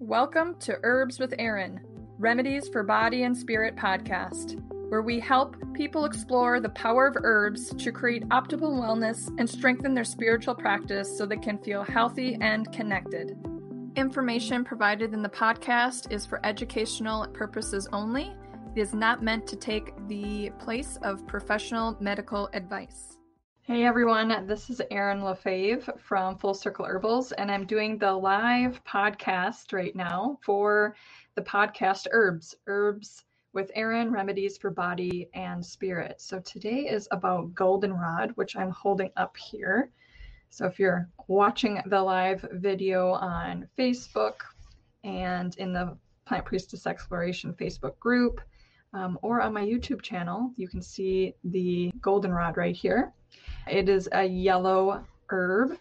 Welcome to Herbs with Erin, Remedies for Body and Spirit podcast, where we help people explore the power of herbs to create optimal wellness and strengthen their spiritual practice so they can feel healthy and connected. Information provided in the podcast is for educational purposes only. It is not meant to take the place of professional medical advice. Hey everyone, this is Erin LaFave from Full Circle Herbals, and I'm doing the live podcast right now for the podcast Herbs, Herbs with Erin, Remedies for Body and Spirit. So today is about goldenrod, which I'm holding up here. So if you're watching the live video on Facebook and in the Plant Priestess Exploration Facebook group, um, or on my YouTube channel, you can see the goldenrod right here. It is a yellow herb,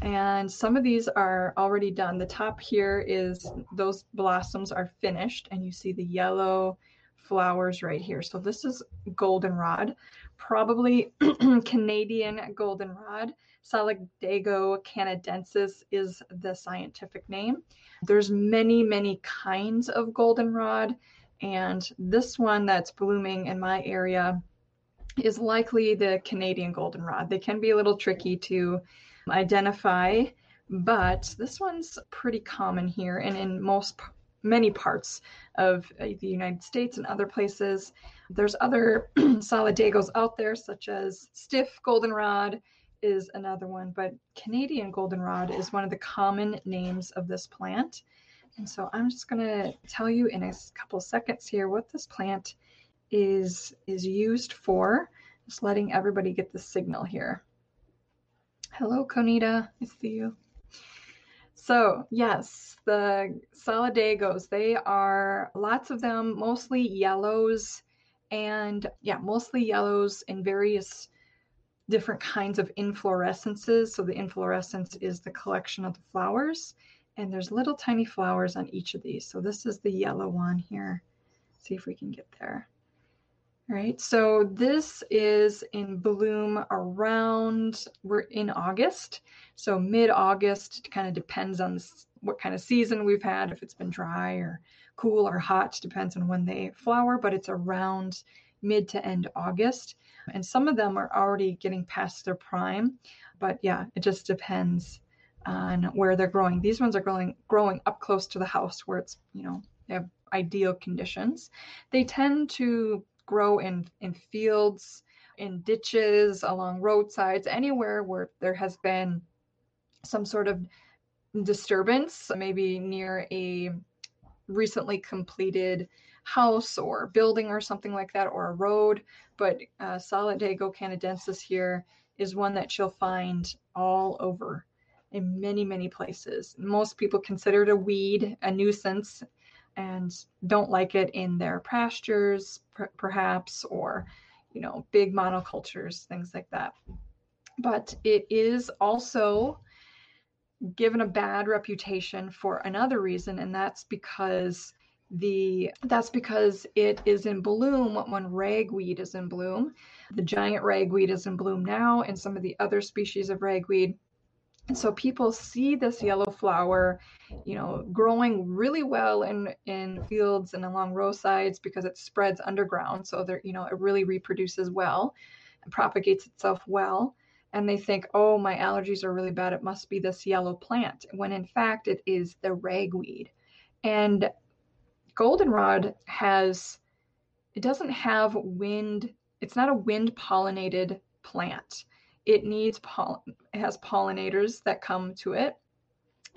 and some of these are already done. The top here is those blossoms are finished, and you see the yellow flowers right here. So this is goldenrod, probably Canadian goldenrod. Solidago canadensis is the scientific name. There's many, many kinds of goldenrod, and this one that's blooming in my area is likely the Canadian goldenrod. They can be a little tricky to identify, but this one's pretty common here and in most many parts of uh, the United States and other places. There's other solidagos out there, such as stiff goldenrod is another one, but Canadian goldenrod is one of the common names of this plant. And so I'm just going to tell you in a couple seconds here what this plant is is used for. Just letting everybody get the signal here. Hello, Conita. I see you. So, yes, the solidagos, they are lots of them, mostly yellows, and yeah, mostly yellows in various different kinds of inflorescences. So, the inflorescence is the collection of the flowers, and there's little tiny flowers on each of these. So, this is the yellow one here. See if we can get there. All right, so this is in bloom around, we're in August. So mid August kind of depends on what kind of season we've had, if it's been dry or cool or hot, depends on when they flower, but it's around mid to end August. And some of them are already getting past their prime, but yeah, it just depends on where they're growing. These ones are growing growing up close to the house where it's, you know, they have ideal conditions. They tend to grow in, in fields, in ditches, along roadsides, anywhere where there has been some sort of disturbance, maybe near a recently completed house or building or something like that, or a road. But uh, Solidago canadensis here is one that you'll find all over in many, many places. Most people consider it a weed, a nuisance, and don't like it in their pastures, per- perhaps, or you know, big monocultures, things like that. But it is also given a bad reputation for another reason, and that's because the that's because it is in bloom when ragweed is in bloom. The giant ragweed is in bloom now, and some of the other species of ragweed so people see this yellow flower, you know, growing really well in in fields and along roadsides because it spreads underground. So there, you know, it really reproduces well and propagates itself well. And they think, oh, my allergies are really bad. It must be this yellow plant. When in fact, it is the ragweed. And goldenrod has, it doesn't have wind, it's not a wind pollinated plant it needs poll- it has pollinators that come to it.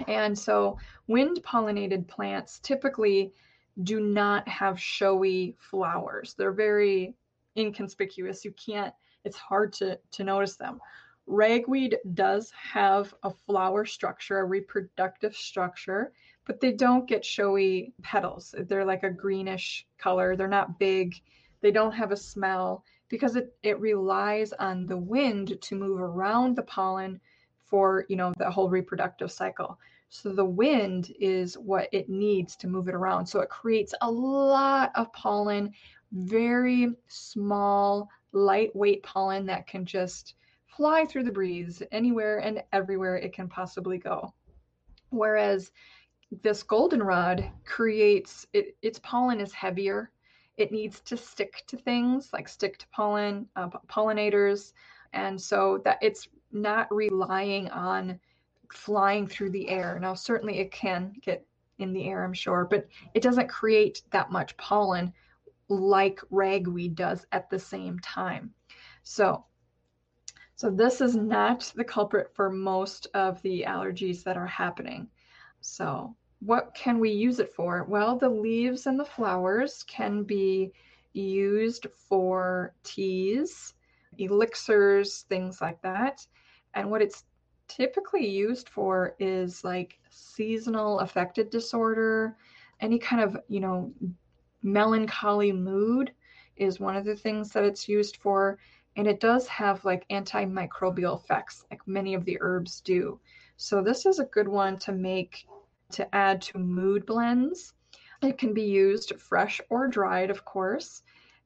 And so wind pollinated plants typically do not have showy flowers. They're very inconspicuous. You can't it's hard to to notice them. Ragweed does have a flower structure, a reproductive structure, but they don't get showy petals. They're like a greenish color. They're not big. They don't have a smell because it, it relies on the wind to move around the pollen for you know the whole reproductive cycle so the wind is what it needs to move it around so it creates a lot of pollen very small lightweight pollen that can just fly through the breeze anywhere and everywhere it can possibly go whereas this goldenrod creates it, its pollen is heavier. It needs to stick to things like stick to pollen, uh, pollinators, and so that it's not relying on flying through the air. Now, certainly it can get in the air, I'm sure, but it doesn't create that much pollen like ragweed does at the same time. So, so this is not the culprit for most of the allergies that are happening. So, what can we use it for? Well, the leaves and the flowers can be used for teas, elixirs, things like that. And what it's typically used for is like seasonal affective disorder, any kind of, you know, melancholy mood is one of the things that it's used for. And it does have like antimicrobial effects, like many of the herbs do. So this is a good one to make to add to mood blends. It can be used fresh or dried, of course,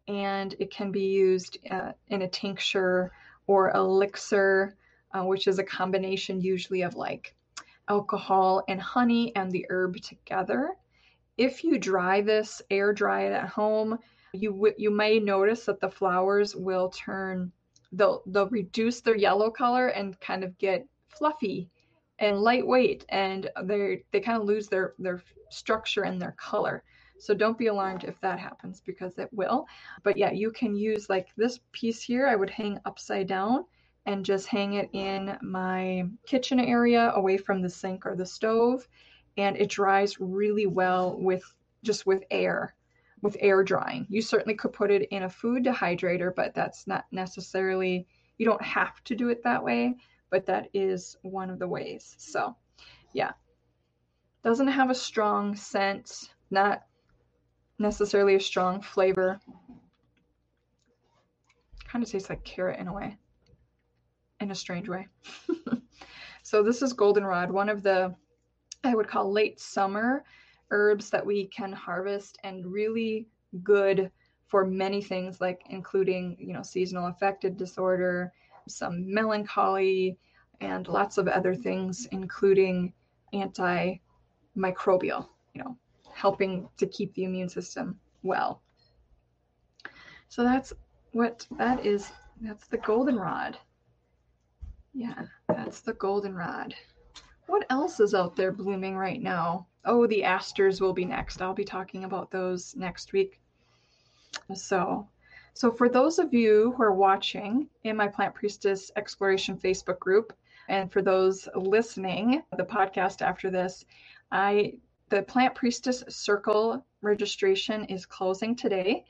and it can be used uh, in a tincture or elixir, uh, which is a combination usually of like alcohol and honey and the herb together. If you dry this, air dry it at home, you w- you may notice that the flowers will turn they'll they'll reduce their yellow color and kind of get fluffy and lightweight and they they kind of lose their their structure and their color. So don't be alarmed if that happens because it will. But yeah you can use like this piece here i would hang upside down and just hang it in my kitchen area away from the sink or the stove and it dries really well with just with air with air drying. You certainly could put it in a food dehydrator but that's not necessarily you don't have to do it that way but that is one of the ways. So, yeah. Doesn't have a strong scent, not necessarily a strong flavor. Kind of tastes like carrot in a way, in a strange way. so, this is goldenrod, one of the, I would call late summer herbs that we can harvest and really good for many things like including you know seasonal affective disorder some melancholy, and lots of other things, including antimicrobial, you know, helping to keep the immune system well. So that's what that is. That's the goldenrod. Yeah, that's the goldenrod. What else is out there blooming right now? Oh, the asters will be next. I'll be talking about those next week. So, so, for those of you who are watching in my Plant Priestess Exploration Facebook group, and for those listening the podcast after this, I the Plant Priestess Circle registration is closing today,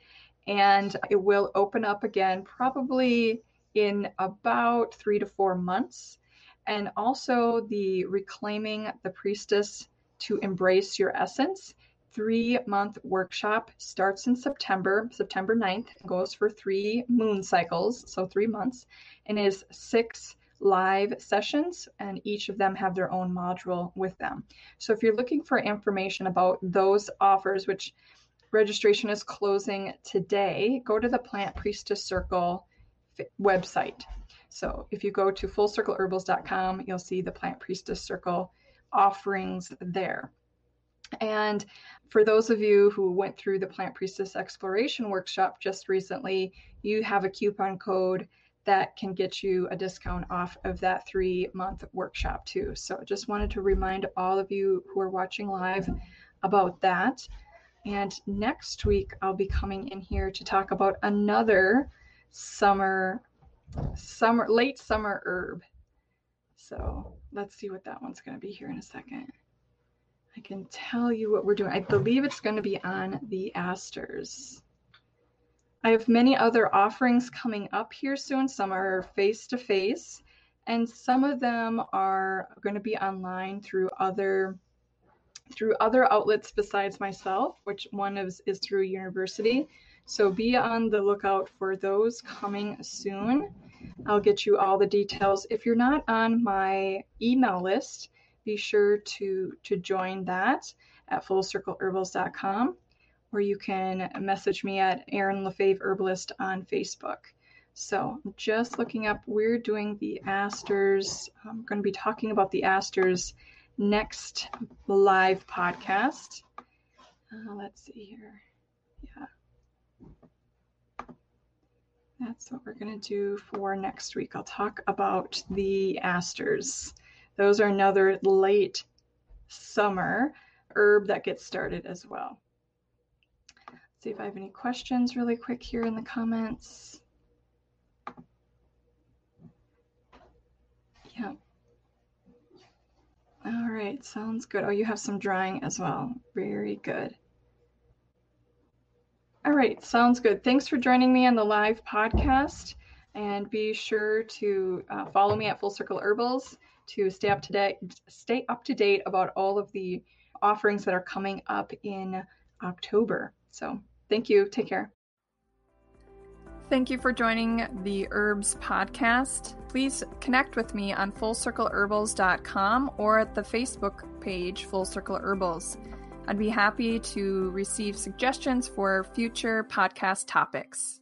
and it will open up again probably in about three to four months. And also the Reclaiming the Priestess to Embrace Your Essence three month workshop starts in September, September 9th, goes for three moon cycles, so three months, and is six live sessions, and each of them have their own module with them. So if you're looking for information about those offers, which registration is closing today, go to the Plant Priestess Circle website. So if you go to fullcircleherbals.com, you'll see the Plant Priestess Circle offerings there. And for those of you who went through the Plant Priestess Exploration Workshop just recently, you have a coupon code that can get you a discount off of that three month workshop too. So just wanted to remind all of you who are watching live about that. And next week, I'll be coming in here to talk about another summer, summer, late summer herb. So let's see what that one's going to be here in a second. I can tell you what we're doing. I believe it's going to be on the asters. I have many other offerings coming up here soon. Some are face to face, and some of them are going to be online through other through other outlets besides myself, which one is, is through university. So be on the lookout for those coming soon. I'll get you all the details. If you're not on my email list, be sure to to join that at fullcircleherbals.com or you can message me at Erin LaFave Herbalist on Facebook. So just looking up, we're doing the asters. I'm going to be talking about the asters next live podcast. Uh, let's see here. Yeah. That's what we're going to do for next week. I'll talk about the asters. Those are another late summer herb that gets started as well. Let's see if I have any questions really quick here in the comments. Yeah. All right, sounds good. Oh, you have some drying as well. Very good. All right, sounds good. Thanks for joining me on the live podcast. And be sure to uh, follow me at Full Circle Herbals to stay up to date, stay up to date about all of the offerings that are coming up in October. So, thank you. Take care. Thank you for joining the Herbs podcast. Please connect with me on fullcircleherbals.com or at the Facebook page Full Circle Herbals. I'd be happy to receive suggestions for future podcast topics.